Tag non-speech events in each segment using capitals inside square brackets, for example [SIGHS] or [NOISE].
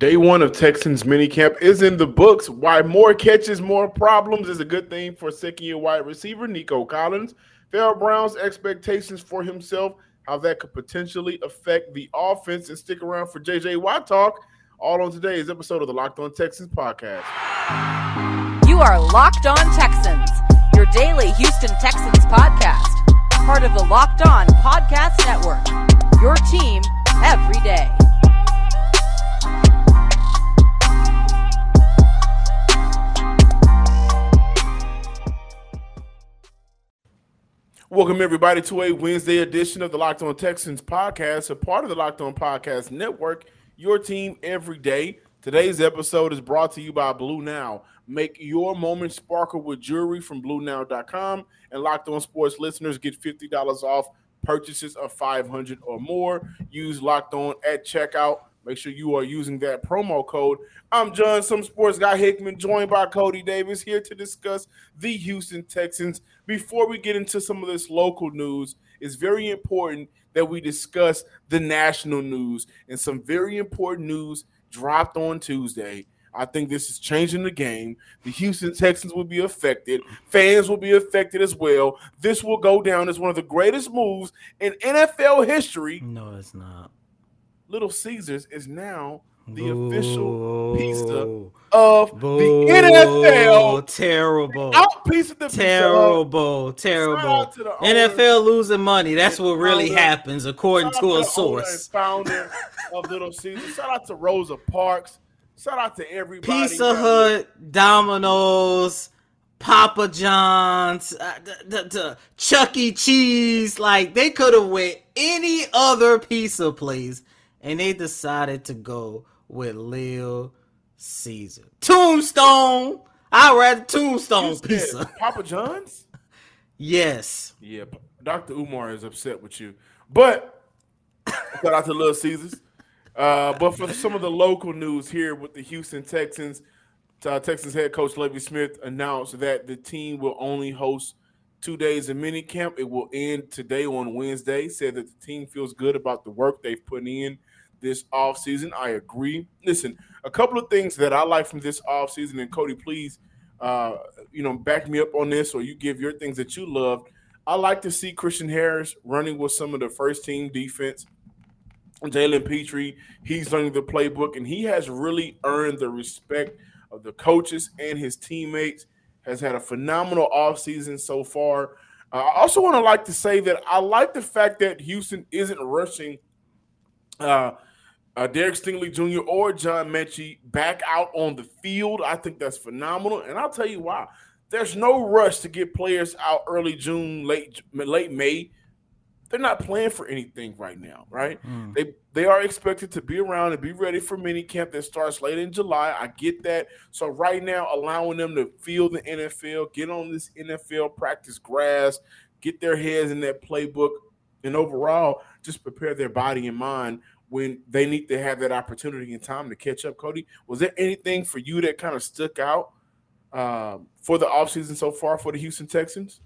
Day one of Texans minicamp is in the books. Why more catches, more problems is a good thing for second year wide receiver Nico Collins. Pharaoh Brown's expectations for himself, how that could potentially affect the offense, and stick around for JJ Watt talk. All on today's episode of the Locked On Texans podcast. You are Locked On Texans, your daily Houston Texans podcast, part of the Locked On Podcast Network. Your team every day. Welcome, everybody, to a Wednesday edition of the Locked On Texans podcast, a part of the Locked On Podcast Network, your team every day. Today's episode is brought to you by Blue Nile. Make your moment sparkle with jewelry from BlueNile.com, and Locked On Sports listeners get $50 off purchases of 500 or more. Use Locked On at checkout Make sure you are using that promo code. I'm John, some sports guy Hickman, joined by Cody Davis here to discuss the Houston Texans. Before we get into some of this local news, it's very important that we discuss the national news and some very important news dropped on Tuesday. I think this is changing the game. The Houston Texans will be affected. Fans will be affected as well. This will go down as one of the greatest moves in NFL history. No, it's not. Little Caesars is now the Boo. official pizza of Boo. the NFL. Terrible. Out piece of the terrible, pizza. terrible. NFL losing money. That's what really founder, happens, according to, a source. founder of Little Caesars. Shout out to Rosa Parks. Shout out to everybody. Pizza Hut, Domino's. Papa John's, uh, the, the, the Chuck E. Cheese, like they could have went any other pizza place and they decided to go with Lil Caesar. Tombstone. I read Tombstone pizza. Papa John's. [LAUGHS] yes. Yeah, Dr. Umar is upset with you, but shout out to Lil Caesars. Uh, but for some of the local news here with the Houston Texans, uh, Texans head coach Lovie Smith announced that the team will only host two days of mini camp. It will end today on Wednesday. Said that the team feels good about the work they've put in this offseason. I agree. Listen, a couple of things that I like from this offseason, and Cody, please, uh, you know, back me up on this or you give your things that you loved. I like to see Christian Harris running with some of the first team defense. Jalen Pitre, he's learning the playbook, and he has really earned the respect of the coaches and his teammates. Has had a phenomenal offseason so far. Uh, I also want to like to say that I like the fact that Houston isn't rushing uh, uh, Derek Stingley Jr. or John Metchie back out on the field. I think that's phenomenal, and I'll tell you why. There's no rush to get players out early June, late late May. They're not playing for anything right now, right? Mm. They they are expected to be around and be ready for mini camp that starts late in July. I get that. So right now, allowing them to feel the NFL, get on this NFL practice grass, get their heads in that playbook, and overall just prepare their body and mind when they need to have that opportunity and time to catch up. Cody, was there anything for you that kind of stuck out um, for the offseason so far for the Houston Texans?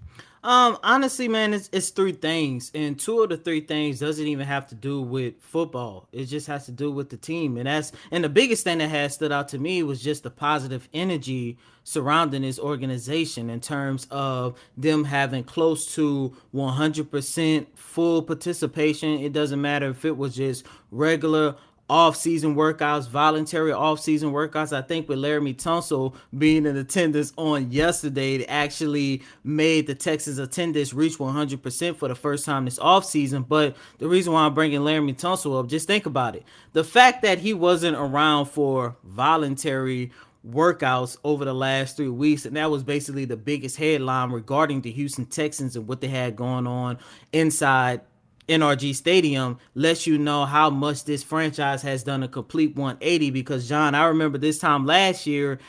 Um, honestly, man, it's, it's three things, and two of the three things doesn't even have to do with football. It just has to do with the team, and that's and the biggest thing that has stood out to me was just the positive energy surrounding this organization in terms of them having close to 100% full participation. It doesn't matter if it was just regular off-season workouts, voluntary off-season workouts. I think with Laremy Tunsil being in attendance on yesterday, it actually made the Texas attendance reach 100% for the first time this off-season. But the reason why I'm bringing Laremy Tunsil up, just think about it. The fact that he wasn't around for voluntary workouts over the last three weeks, and that was basically the biggest headline regarding the Houston Texans and what they had going on inside NRG Stadium lets you know how much this franchise has done a complete 180 because John, I remember this time last year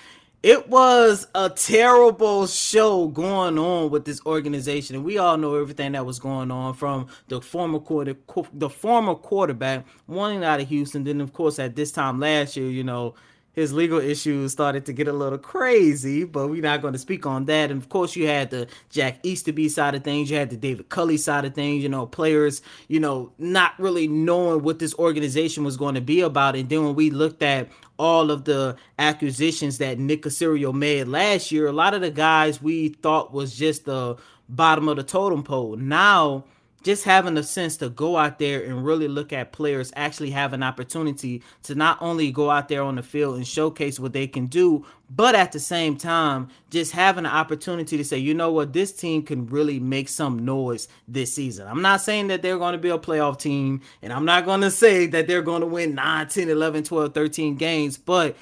it was a terrible show going on with this organization. And we all know everything that was going on from the former quarter the former quarterback wanting out of Houston. Then of course at this time last year, you know, his legal issues started to get a little crazy, but we're not going to speak on that. And of course, you had the Jack Easterby side of things, you had the David Culley side of things, you know, players, you know, not really knowing what this organization was going to be about. And then when we looked at all of the acquisitions that Nick Caserio made last year, a lot of the guys we thought was just the bottom of the totem pole. Now, just having a sense to go out there and really look at players actually have an opportunity to not only go out there on the field and showcase what they can do, but at the same time, just having an opportunity to say, you know what, this team can really make some noise this season. I'm not saying that they're going to be a playoff team, and I'm not going to say that they're going to win 9, 10, 11, 12, 13 games, but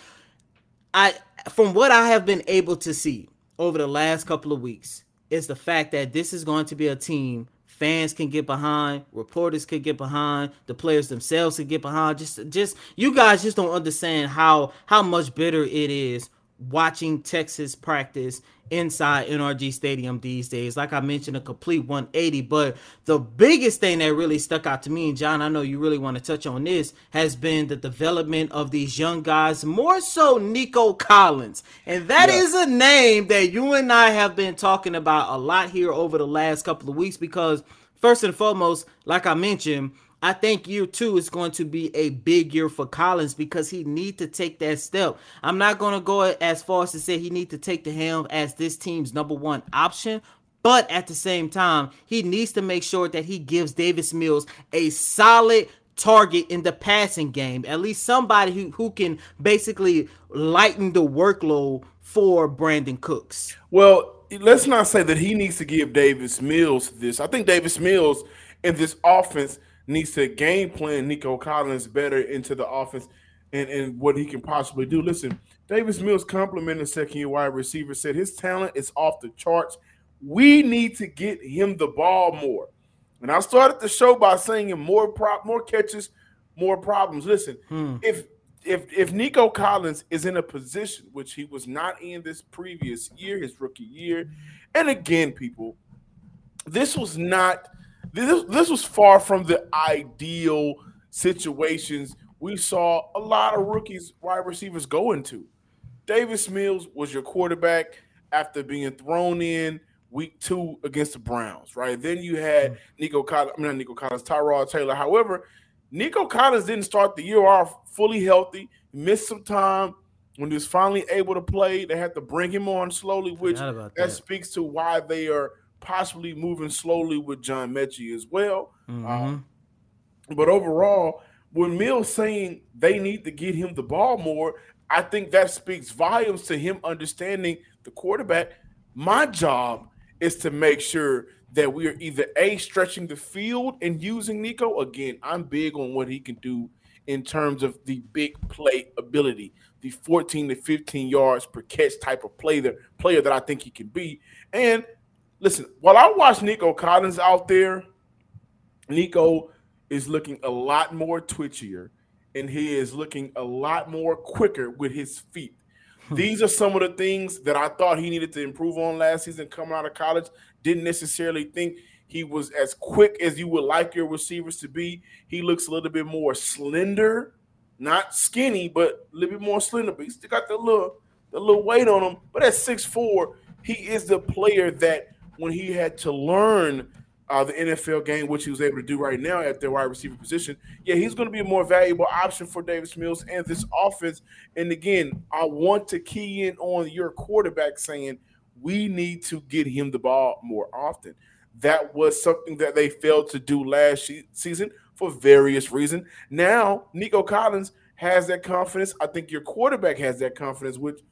I from what I have been able to see over the last couple of weeks is the fact that this is going to be a team fans can get behind, reporters can get behind, the players themselves can get behind. Just just you guys just don't understand how how much better it is watching Texas practice inside NRG Stadium these days. Like I mentioned, a complete 180. But the biggest thing that really stuck out to me, and John, I know you really want to touch on this, has been the development of these young guys, more so Nico Collins. And that yeah. is a name that you and I have been talking about a lot here over the last couple of weeks because, first and foremost, like I mentioned, I think year two is going to be a big year for Collins because he need to take that step. I'm not going to go as far as to say he need to take the helm as this team's number one option, but at the same time, he needs to make sure that he gives Davis Mills a solid target in the passing game. At least somebody who, who can basically lighten the workload for Brandin Cooks. Well, let's not say that he needs to give Davis Mills this. I think Davis Mills in this offense – needs to game plan Nico Collins better into the offense and, and what he can possibly do. Listen, Davis Mills complimented second year wide receiver, said his talent is off the charts. We need to get him the ball more. And I started the show by saying more prop, more catches, more problems. Listen, hmm. if if if Nico Collins is in a position which he was not in this previous year, his rookie year, and again, people, this was not this, this was far from the ideal situations we saw a lot of rookies, wide receivers go into. Davis Mills was your quarterback after being thrown in week two against the Browns, right? Then you had mm-hmm. Nico Collins, I mean not Nico Collins, Tyrod Taylor. However, Nico Collins didn't start the year off fully healthy, missed some time. When he was finally able to play, they had to bring him on slowly, which that, that speaks to why they are possibly moving slowly with John Metchie as well. Mm-hmm. Um, but overall, when Mills saying they need to get him the ball more, I think that speaks volumes to him understanding the quarterback. My job is to make sure that we are either a stretching the field and using Nico. Again, I'm big on what he can do in terms of the big play ability, the 14 to 15 yards per catch type of player, player that I think he can be. And listen, while I watch Nico Collins out there, Nico is looking a lot more twitchier and he is looking a lot more quicker with his feet. Hmm. These are some of the things that I thought he needed to improve on last season coming out of college. Didn't necessarily think he was as quick as you would like your receivers to be. He looks a little bit more slender, not skinny, but a little bit more slender. But he still got the little the little weight on him. But at six four, he is the player that when he had to learn uh, the NFL game, which he was able to do right now at the wide receiver position, yeah, he's going to be a more valuable option for Davis Mills and this offense. And again, I want to key in on your quarterback saying we need to get him the ball more often. That was something that they failed to do last season for various reasons. Now, Nico Collins has that confidence. I think your quarterback has that confidence, which –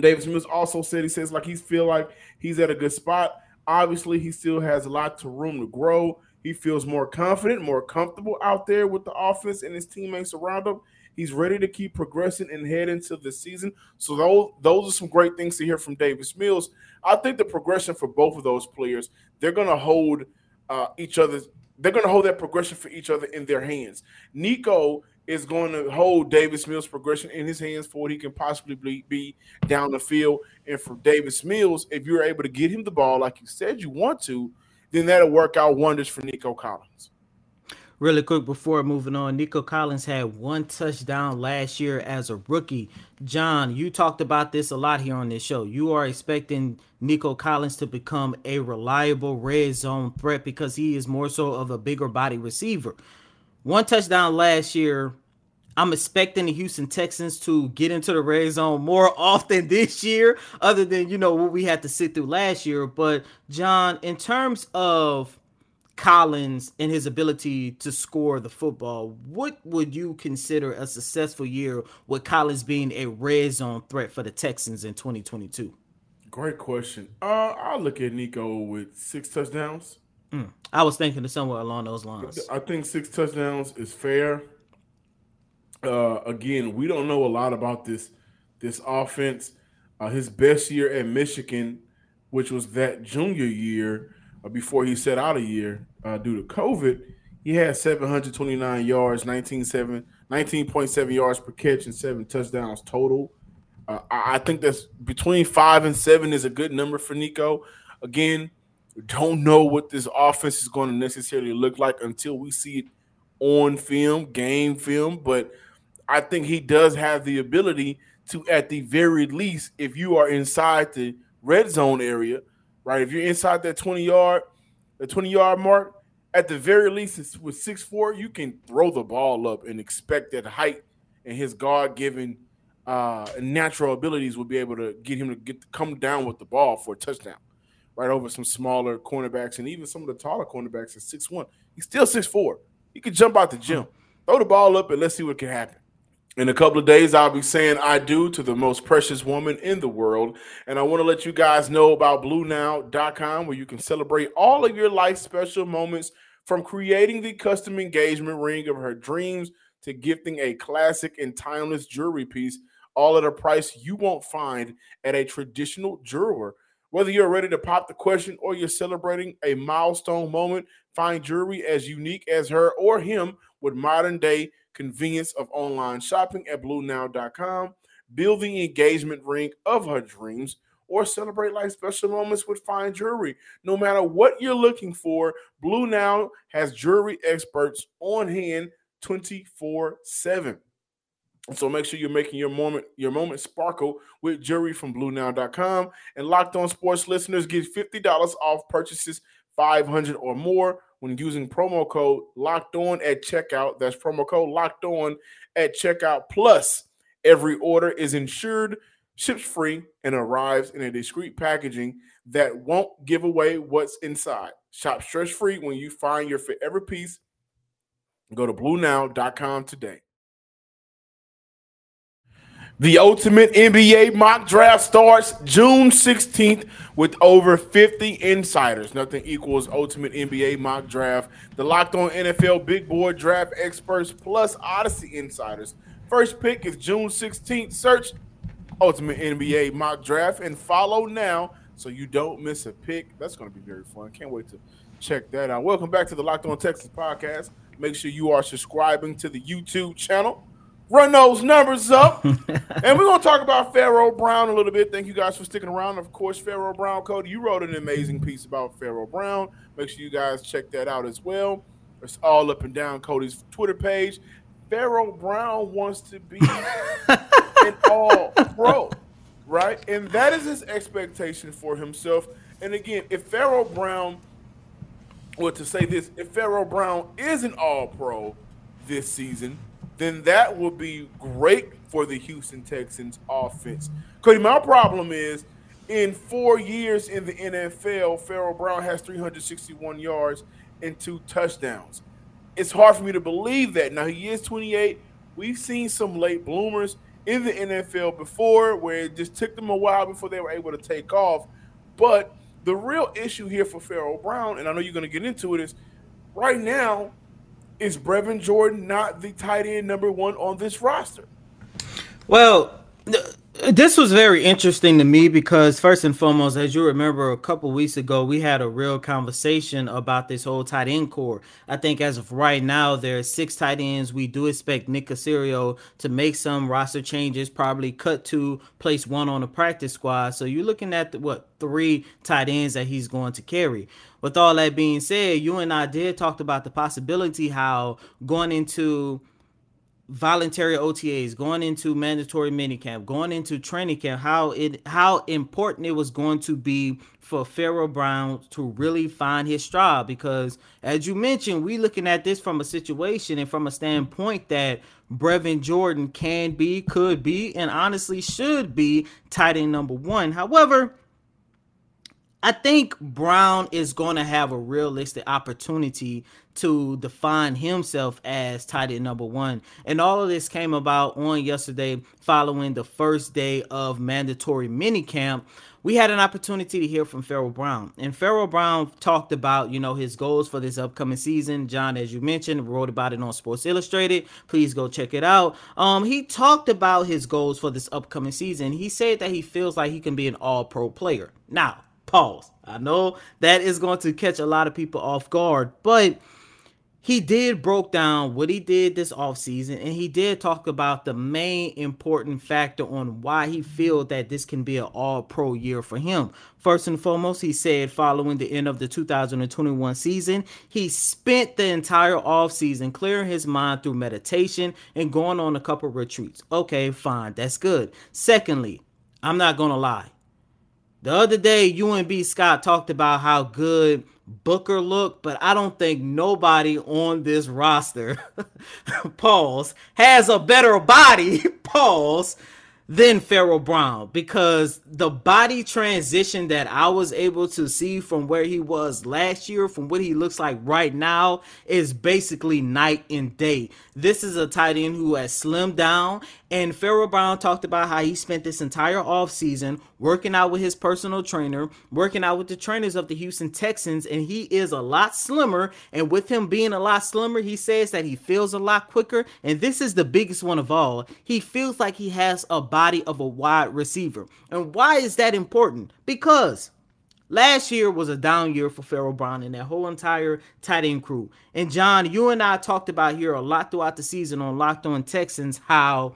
Davis Mills also said he says like he feel like he's at a good spot. Obviously, he still has a lot to room to grow. He feels more confident, more comfortable out there with the offense and his teammates around him. He's ready to keep progressing and head into the season. So those those are some great things to hear from Davis Mills. I think the progression for both of those players, they're going to hold uh, each other. They're going to hold that progression for each other in their hands. Nico is going to hold Davis Mills' progression in his hands for what he can possibly be, down the field. And for Davis Mills, if you're able to get him the ball like you said you want to, then that'll work out wonders for Nico Collins. really quick before moving on, Nico Collins had one touchdown last year as a rookie. John, you talked about this a lot here on this show. You are expecting Nico Collins to become a reliable red zone threat because he is more so of a bigger body receiver. One touchdown last year. I'm expecting the Houston Texans to get into the red zone more [LAUGHS] often this year, other than you know what we had to sit through last year. But John, in terms of Collins and his ability to score the football, what would you consider a successful year with Collins being a red zone threat for the Texans in 2022? Great question. Uh, I'll look at Nico with six touchdowns. Mm, I was thinking of somewhere along those lines. I think six touchdowns is fair. Uh, again, we don't know a lot about this this offense. Uh, his best year at Michigan, which was that junior year, uh, before he set out a year uh, due to COVID, he had 729 yards, 19.7, 19.7 yards per catch, and seven touchdowns total. Uh, I think that's between five and seven is a good number for Nico. Again, don't know what this offense is going to necessarily look like until we see it on film, game film. But I think he does have the ability to, at the very least, if you are inside the red zone area – right? If you're inside that 20 yard, the 20 yard mark, at the very least, with six four, you can throw the ball up and expect that height and his God given uh, natural abilities will be able to get him to get come down with the ball for a touchdown, right over some smaller cornerbacks and even some of the taller cornerbacks at six one. He's still six four. He could jump out the gym, throw the ball up, and let's see what can happen. In a couple of days, I'll be saying I do to the most precious woman in the world. And I want to let you guys know about BlueNile.com, where you can celebrate all of your life special moments from creating the custom engagement ring of her dreams to gifting a classic and timeless jewelry piece, all at a price you won't find at a traditional jeweler. Whether you're ready to pop the question or you're celebrating a milestone moment, find jewelry as unique as her or him with modern day convenience of online shopping at BlueNile.com, build the engagement ring of her dreams, or celebrate life special moments with fine jewelry. No matter what you're looking for, Blue Nile has jewelry experts on hand 24 7. So make sure you're making your moment your moment sparkle with jewelry from BlueNile.com. And Locked On Sports listeners get $50 off purchases 500 or more when using promo code locked on at checkout. That's promo code locked on at checkout. Plus, every order is insured, ships free, and arrives in a discreet packaging that won't give away what's inside. Shop stress free when you find your forever piece. Go to bluenile.com today. The Ultimate NBA mock draft starts June 16th with over 50 insiders. Nothing equals Ultimate NBA mock draft. The Locked On NFL Big Board Draft experts plus Audacy insiders. First pick is June 16th. Search Ultimate NBA mock draft and follow now so you don't miss a pick. That's going to be very fun. Can't wait to check that out. Welcome back to the Locked On Texas podcast. Make sure you are subscribing to the YouTube channel run those numbers up. [LAUGHS] and we're going to talk about Pharaoh Brown a little bit. Thank you guys for sticking around. Of course, Pharaoh Brown, Cody, you wrote an amazing piece about Pharaoh Brown. Make sure you guys check that out as well. It's all up and down Cody's Twitter page. Pharaoh Brown wants to be [LAUGHS] an all pro, right? And that is his expectation for himself. And again, if Pharaoh Brown, well, to say this, if Pharaoh Brown is an all pro this season, then that would be great for the Houston Texans offense. Cody, my problem is in four years in the NFL, Pharaoh Brown has 361 yards and two touchdowns. It's hard for me to believe that. Now he is 28. We've seen some late bloomers in the NFL before where it just took them a while before they were able to take off. But the real issue here for Pharaoh Brown, and I know you're going to get into it, is right now is Brevin Jordan not the tight end number one on this roster? Well, This was very interesting to me because first and foremost, as you remember, a couple weeks ago we had a real conversation about this whole tight end core. I think as of right now, there are six tight ends. We do expect Nick Caserio to make some roster changes, probably cut to place one on the practice squad. So you're looking at the, what three tight ends that he's going to carry. With all that being said, you and I did talk about the possibility how going into voluntary OTAs, going into mandatory minicamp, going into training camp, how it how important it was going to be for Pharaoh Brown to really find his stride because as you mentioned, we looking at this from a situation and from a standpoint that Brevin Jordan can be, could be, and honestly should be tight end number one. However, I think Brown is going to have a realistic opportunity to define himself as tight end number one. And all of this came about on yesterday following the first day of mandatory minicamp. We had an opportunity to hear from Pharaoh Brown. And Pharaoh Brown talked about, you know, his goals for this upcoming season. John, as you mentioned, wrote about it on Sports Illustrated. Please go check it out. Um, he talked about his goals for this upcoming season. He said that he feels like he can be an all-pro player. Now, Pause. I know that is going to catch a lot of people off guard, but he did broke down what he did this offseason and he did talk about the main important factor on why he feels that this can be an all pro year for him. First and foremost, he said following the end of the 2021 season, he spent the entire offseason clearing his mind through meditation and going on a couple retreats. Okay, fine, that's good. Secondly, I'm not to lie. The other day, UNB Scott talked about how good Booker looked, but I don't think nobody on this roster, [LAUGHS] pause, has a better body, [LAUGHS] pause, than Pharaoh Brown because the body transition that I was able to see from where he was last year, from what he looks like right now, is basically night and day. This is a tight end who has slimmed down and Pharaoh Brown talked about how he spent this entire offseason working out with his personal trainer, working out with the trainers of the Houston Texans, and he is a lot slimmer. And with him being a lot slimmer, he says that he feels a lot quicker. And this is the biggest one of all. He feels like he has a body of a wide receiver. And why is that important? Because Last year was a down year for Pharaoh Brown and that whole entire tight end crew. And John, you and I talked about here a lot throughout the season on Locked On Texans how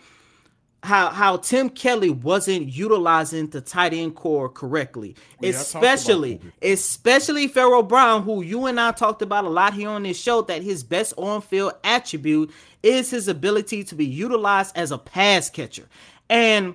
how how Tim Kelly wasn't utilizing the tight end core correctly, yeah, especially especially Pharaoh Brown, who you and I talked about a lot here on this show. That his best on field attribute is his ability to be utilized as a pass catcher, and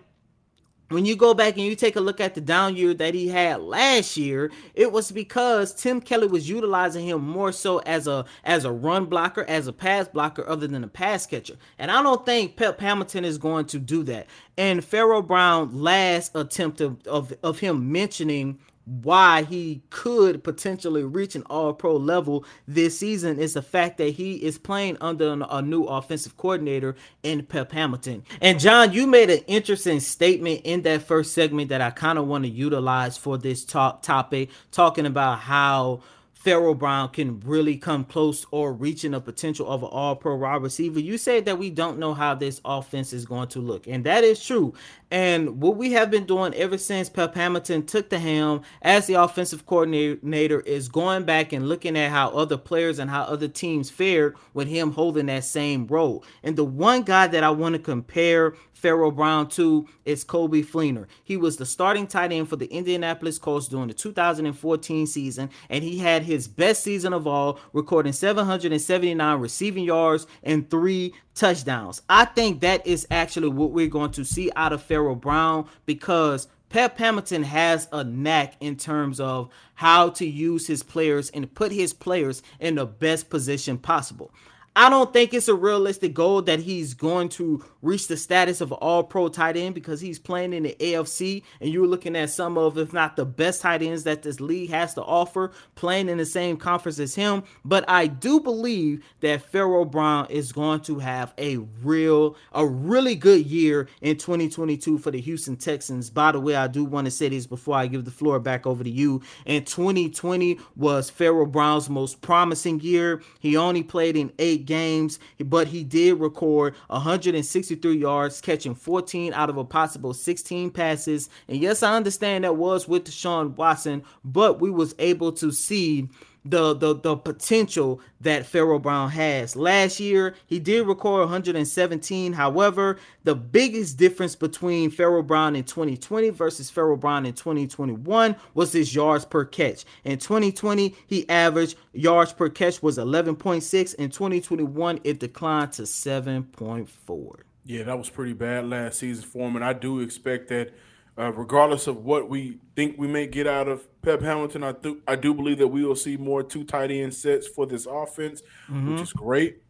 when you go back and you take a look at the down year that he had last year, it was because Tim Kelly was utilizing him more so as a as a run blocker, as a pass blocker, other than a pass catcher. And I don't think Pep Hamilton is going to do that. And Pharaoh Brown last attempt of, of, of him mentioning why he could potentially reach an all pro level this season is the fact that he is playing under a new offensive coordinator in Pep Hamilton. And John, you made an interesting statement in that first segment that I kind of want to utilize for this talk topic, talking about how Pharaoh Brown can really come close or reaching a potential of an all pro wide receiver. You said that we don't know how this offense is going to look, and that is true. And what we have been doing ever since Pep Hamilton took the helm as the offensive coordinator is going back and looking at how other players and how other teams fared with him holding that same role. And the one guy that I want to compare Pharaoh Brown to is Coby Fleener. He was the starting tight end for the Indianapolis Colts during the 2014 season, and he had his best season of all, recording 779 receiving yards and three touchdowns. I think that is actually what we're going to see out of Pharaoh Brown because Pep Hamilton has a knack in terms of how to use his players and put his players in the best position possible. I don't think it's a realistic goal that he's going to reach the status of all pro tight end because he's playing in the AFC and you're looking at some of, if not the best tight ends that this league has to offer, playing in the same conference as him. But I do believe that Pharaoh Brown is going to have a real, a really good year in 2022 for the Houston Texans. By the way, I do want to say this before I give the floor back over to you. And 2020 was Pharaoh Brown's most promising year. He only played in eight games, but he did record 163 yards, catching 14 out of a possible 16 passes. And yes, I understand that was with Deshaun Watson, but we was able to see the the the potential that Pharaoh Brown has. Last year, he did record 117. However, the biggest difference between Pharaoh Brown in 2020 versus Pharaoh Brown in 2021 was his yards per catch. In 2020, he averaged yards per catch was 11.6. In 2021, it declined to 7.4. Yeah, that was pretty bad last season for him, and I do expect that uh, regardless of what we think we may get out of Pep Hamilton, I, th- I do believe that we will see more two tight end sets for this offense, mm-hmm. which is great.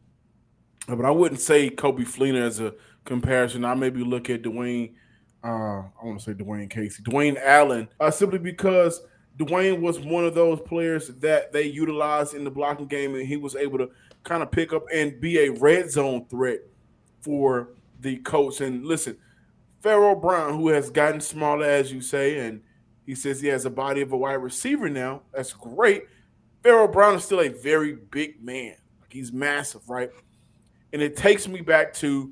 Uh, but I wouldn't say Coby Fleener as a comparison. I maybe look at Dwayne. Uh, I want to say Dwayne Casey, Dwayne Allen, uh, simply because Dwayne was one of those players that they utilized in the blocking game, and he was able to kind of pick up and be a red zone threat for the Colts. And listen, Pharaoh Brown, who has gotten smaller, as you say, and he says he has a body of a wide receiver now. That's great. Pharaoh Brown is still a very big man. Like he's massive, right? And it takes me back to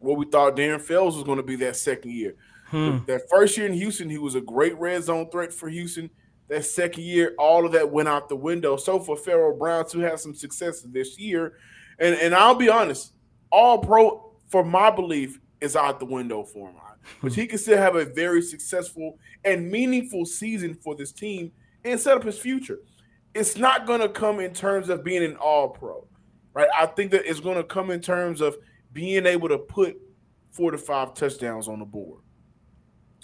what we thought Darren Fells was going to be that second year. Hmm. That first year in Houston, he was a great red zone threat for Houston. That second year, all of that went out the window. So for Pharaoh Brown to have some success this year, and, and I'll be honest, all pro for my belief is out the window for him. But he can still have a very successful and meaningful season for this team and set up his future. It's not going to come in terms of being an all pro, right? I think that it's going to come in terms of being able to put four to five touchdowns on the board.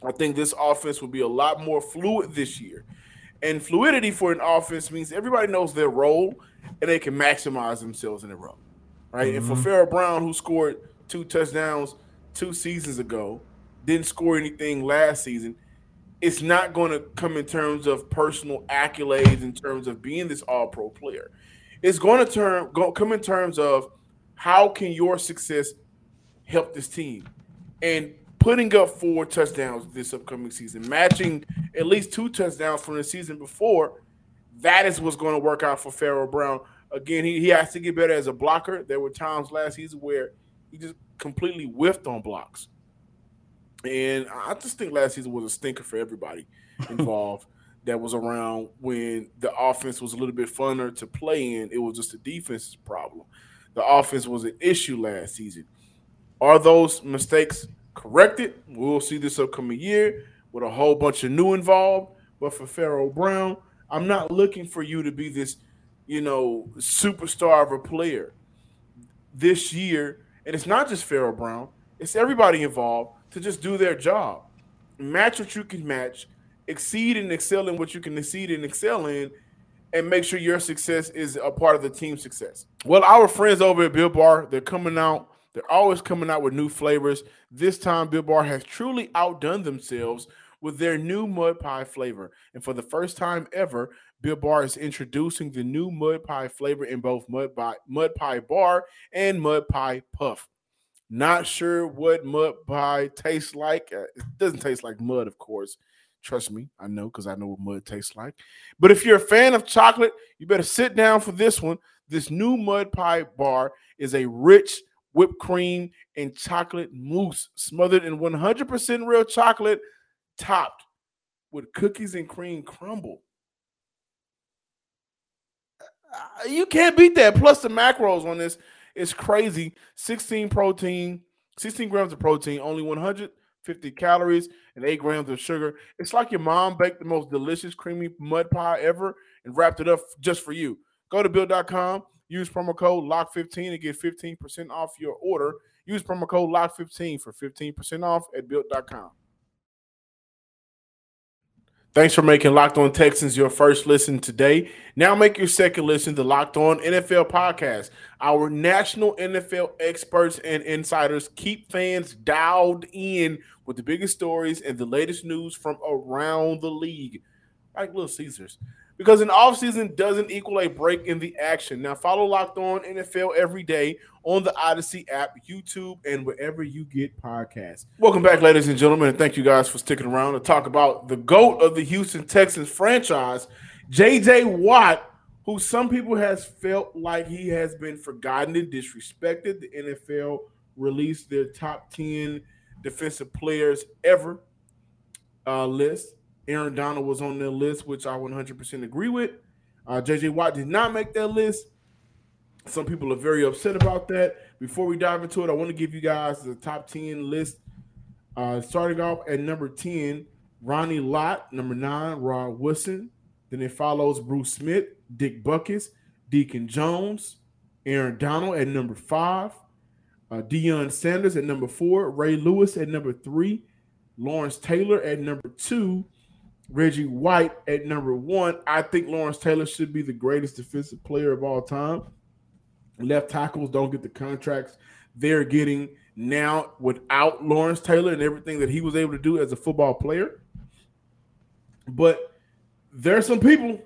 I think this offense will be a lot more fluid this year. And fluidity for an offense means everybody knows their role and they can maximize themselves in a row, right? Mm-hmm. And for mm-hmm. Brown, who scored two touchdowns – two seasons ago, didn't score anything last season. It's not going to come in terms of personal accolades, in terms of being this All Pro player. It's going to turn go, come in terms of how can your success help this team, and putting up four touchdowns this upcoming season, matching at least two touchdowns from the season before. That is what's going to work out for Pharaoh Brown. Again, he, he has to get better as a blocker. There were times last season where he just completely whiffed on blocks. And I just think last season was a stinker for everybody [LAUGHS] involved that was around when the offense was a little bit funner to play in. It was just a defense's problem. The offense was an issue last season. Are those mistakes corrected? We'll see this upcoming year with a whole bunch of new involved. But for Pharaoh Brown, I'm not looking for you to be this, you know, superstar of a player. This year, and it's not just Pharaoh Brown, it's everybody involved to just do their job. Match what you can match, exceed and excel in what you can exceed and excel in, and make sure your success is a part of the team's success. Well, our friends over at Built Bar, they're coming out. They're always coming out with new flavors. This time, Built Bar has truly outdone themselves with their new mud pie flavor. And for the first time ever, Built Bar is introducing the new mud pie flavor in both mud pie, mud pie bar and mud pie puff. Not sure what mud pie tastes like. Uh, it doesn't taste like mud, of course. Trust me, I know because I know what mud tastes like. But if you're a fan of chocolate, you better sit down for this one. This new mud pie bar is a rich whipped cream and chocolate mousse smothered in 100% real chocolate, topped with cookies and cream crumble. Uh, you can't beat that. Plus the macros on this is crazy. 16 protein, 16 grams of protein, only 150 calories, and 8 grams of sugar. It's like your mom baked the most delicious creamy mud pie ever and wrapped it up just for you. Go to built.com, use promo code LOCK15 to get 15% off your order. Use promo code LOCK15 for 15% off at built.com. Thanks for making Locked On Texans your first listen today. Now make your second listen to Locked On NFL Podcast. Our national NFL experts and insiders keep fans dialed in with the biggest stories and the latest news from around the league, like Little Caesars because an offseason doesn't equal a break in the action. Now, follow Locked On NFL every day on the Audacy app, YouTube, and wherever you get podcasts. Welcome back, ladies and gentlemen, and thank you guys for sticking around to talk about the GOAT of the Houston Texans franchise, JJ Watt, who some people has felt like he has been forgotten and disrespected. The NFL released their top 10 defensive players ever uh, list. Aaron Donald was on their list, which I 100% agree with. Uh, JJ Watt did not make that list. Some people are very upset about that. Before we dive into it, I want to give you guys the top 10 list. Uh, starting off at number 10, Ronnie Lott. Number 9, Rod Woodson. Then it follows Bruce Smith, Dick Butkus, Deacon Jones, Aaron Donald at number 5, uh, Deion Sanders at number 4, Ray Lewis at number 3, Lawrence Taylor at number 2, Reggie White at number 1. I think Lawrence Taylor should be the greatest defensive player of all time. Left tackles don't get the contracts they're getting now without Lawrence Taylor and everything that he was able to do as a football player. But there are some people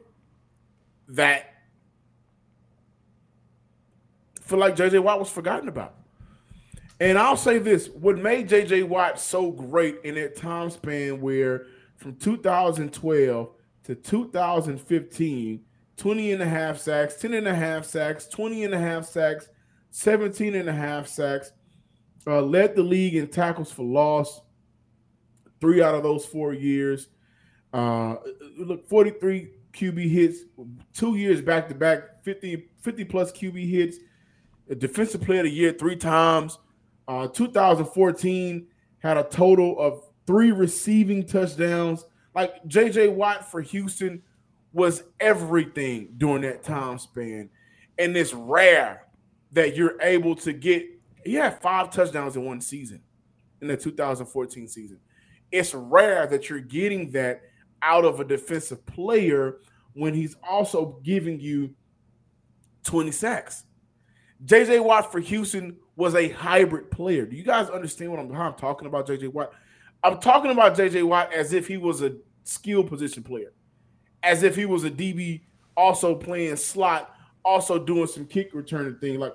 that feel like JJ Watt was forgotten about. And I'll say this what made JJ Watt so great in that time span where from 2012 to 2015, 20 and a half sacks, 10 and a half sacks, 20 and a half sacks, 17 and a half sacks, uh, led the league in tackles for loss three out of those four years. Uh, look, 43 QB hits, two years back to back, 50, 50 plus QB hits, a defensive player of the year three times. Uh, 2014 had a total of three receiving touchdowns. Like JJ Watt for Houston was everything during that time span. And it's rare that you're able to get, he had five touchdowns in one season in the 2014 season. It's rare that you're getting that out of a defensive player when he's also giving you 20 sacks. JJ Watt for Houston was a hybrid player. Do you guys understand what I'm, I'm talking about JJ Watt? I'm talking about JJ Watt as if he was a skill position player as if he was a DB, also playing slot, also doing some kick returning thing. Like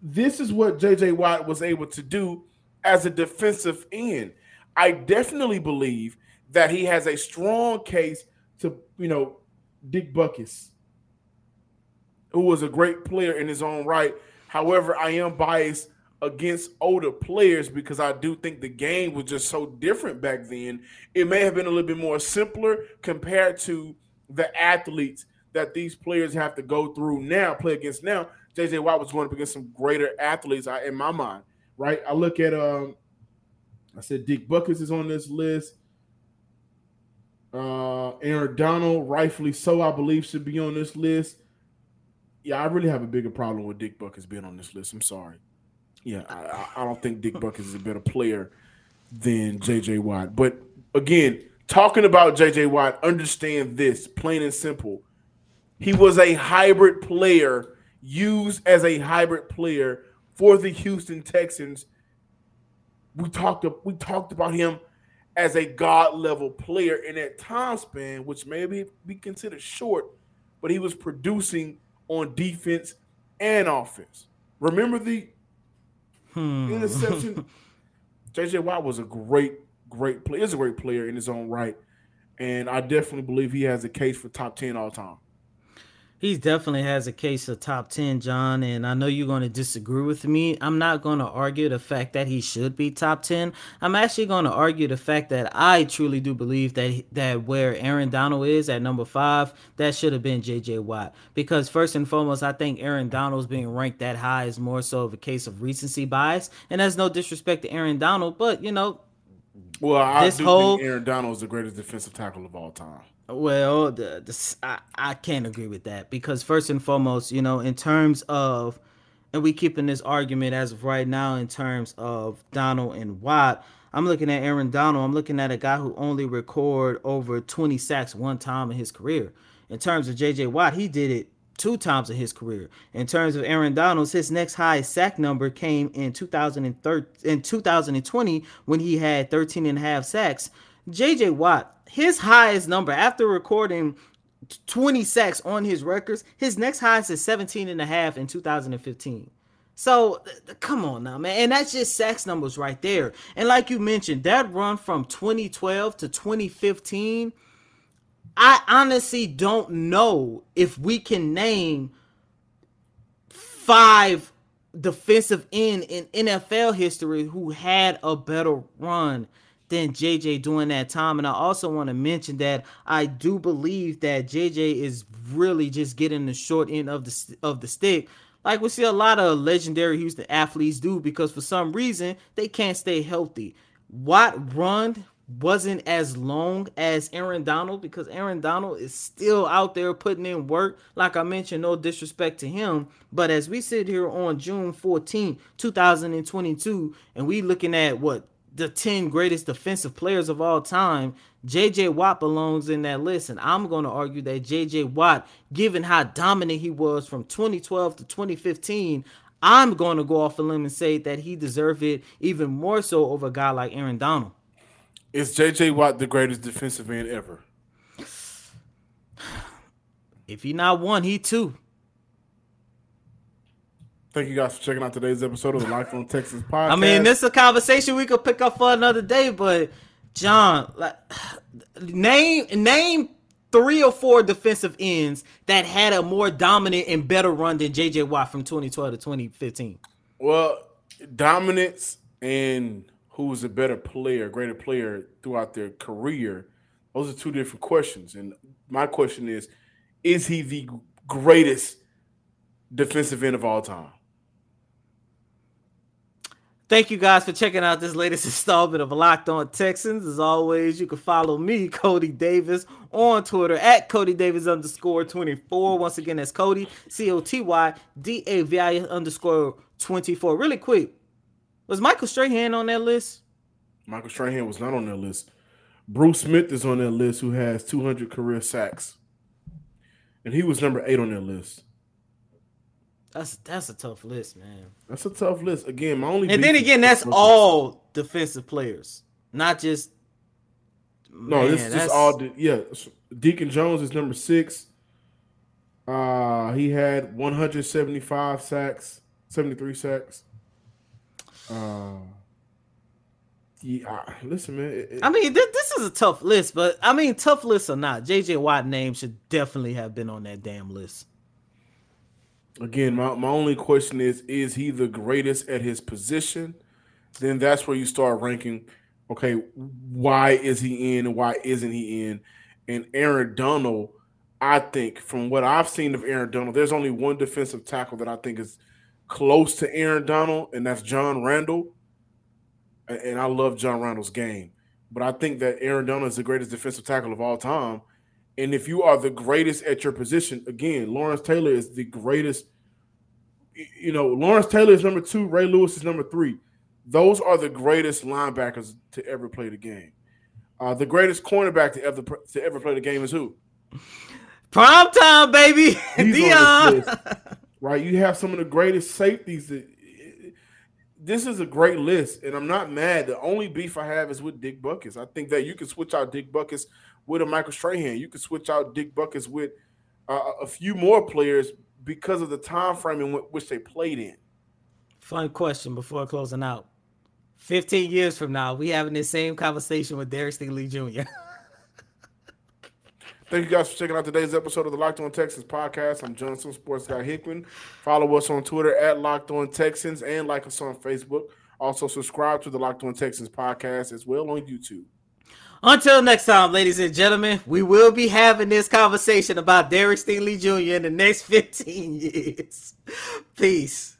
this is what JJ Watt was able to do as a defensive end. I definitely believe that he has a strong case to, you know, Dick Butkus, who was a great player in his own right. However, I am biased against older players because I do think the game was just so different back then. It may have been a little bit more simpler compared to the athletes that these players have to go through now, play against now. JJ Watt was going up against some greater athletes in my mind, right? I look at um I said Dick Butkus is on this list. Uh Aaron Donald, rightfully so, I believe, should be on this list. Yeah, I really have a bigger problem with Dick Butkus being on this list. I'm sorry. Yeah, I, I don't think Dick Butkus is a better player than JJ Watt. But again, talking about JJ Watt, understand this plain and simple. He was a hybrid player, used as a hybrid player for the Houston Texans. We talked we talked about him as a god level player in that time span, which maybe be considered short, but he was producing on defense and offense. Remember the hmm. interception? JJ [LAUGHS] Watt was a great, great player. Is a great player in his own right, and I definitely believe he has a case for top ten all time. He definitely has a case of top 10, John, and I know you're going to disagree with me. I'm not going to argue the fact that he should be top 10. I'm actually going to argue the fact that I truly do believe that that where Aaron Donald is at number 5, that should have been JJ Watt. Because first and foremost, I think Aaron Donald's being ranked that high is more so of a case of recency bias, and that's no disrespect to Aaron Donald, but you know, well, I this do whole, think Aaron Donald is the greatest defensive tackle of all time. Well, the, the, I, I can't agree with that because first and foremost, you know, in terms of, and we keeping this argument as of right now in terms of Donald and Watt. I'm looking at Aaron Donald. I'm looking at a guy who only record over 20 sacks one time in his career. In terms of J.J. Watt, he did it two times in his career. In terms of Aaron Donald's, his next highest sack number came in 2013 in 2020 when he had 13 and a half sacks. JJ Watt, his highest number after recording 20 sacks on his records, his next highest is 17 and a half in 2015. So come on now, man. And that's just sacks numbers right there. And like you mentioned, that run from 2012 to 2015, I honestly don't know if we can name five defensive end in NFL history who had a better run than JJ during that time. And I also want to mention that I do believe that JJ is really just getting the short end of the of the stick. Like we see a lot of legendary Houston athletes do because for some reason they can't stay healthy. Watt run wasn't as long as Aaron Donald because Aaron Donald is still out there putting in work. Like I mentioned, no disrespect to him. But as we sit here on June 14, 2022, and we looking at what the 10 greatest defensive players of all time, JJ Watt belongs in that list. And I'm going to argue that JJ Watt, given how dominant he was from 2012 to 2015, I'm going to go off a limb and say that he deserved it even more so over a guy like Aaron Donald. Is JJ Watt the greatest defensive end ever? [SIGHS] If he not one, he two. Thank you guys for checking out today's episode of the Locked On Texans podcast. I mean, this is a conversation we could pick up for another day, but John, like, name name three or four defensive ends that had a more dominant and better run than JJ Watt from 2012 to 2015. Well, dominance and who was a better player, greater player throughout their career, those are two different questions. And my question is, is he the greatest defensive end of all time? Thank you guys for checking out this latest [LAUGHS] installment of Locked On Texans. As always, you can follow me, [LAUGHS] Coty Davis, on Twitter at Coty Davis underscore 24. Once again, that's Coty, C O T Y D A V I underscore 24. Really quick, was Michael Strahan on that list? Michael Strahan was not on that list. Bruce Smith is on that list, who has 200 career sacks, and he was number eight on that list. That's that's a tough list, man. That's a tough list. Again, my only and then again, that's all defensive players, not just. No, man, this is just all. Yeah, Deacon Jones is number six. Uh, he had 175 sacks, 73 sacks. Uh, yeah, listen, man. It, I mean, this, this is a tough list, but I mean, tough list or not, JJ Watt name should definitely have been on that damn list. Again, my, my only question is: Is he the greatest at his position? Then that's where you start ranking. Okay, why is he in and why isn't he in? And Aaron Donald, I think, from what I've seen of Aaron Donald, there's only one defensive tackle that I think is close to Aaron Donald, and that's John Randle. And I love John Randle's game. But I think that Aaron Donald is the greatest defensive tackle of all time. And if you are the greatest at your position, again, Lawrence Taylor is the greatest. You know, Lawrence Taylor is number two, Ray Lewis is number three. Those are the greatest linebackers to ever play the game. Uh, the greatest cornerback to ever to ever play the game is who? Prime time, baby. Deion right? You have some of the greatest safeties. That, this is a great list, and I'm not mad. The only beef I have is with Dick Butkus. I think that you can switch out Dick Butkus with a Michael Strahan. You can switch out Dick Butkus with uh, a few more players because of the time frame in which they played in. Fun question before closing out. 15 years from now, we having this same conversation with Derek Stingley Jr. [LAUGHS] Thank you guys for checking out today's episode of the Locked On Texans podcast. I'm Johnson Sports Guy Hickman. Follow us on Twitter at Locked On Texans and like us on Facebook. Also, subscribe to the Locked On Texans podcast as well on YouTube. Until next time, ladies and gentlemen, we will be having this conversation about Derek Stingley Jr. in the next [LAUGHS] 15 years. Peace.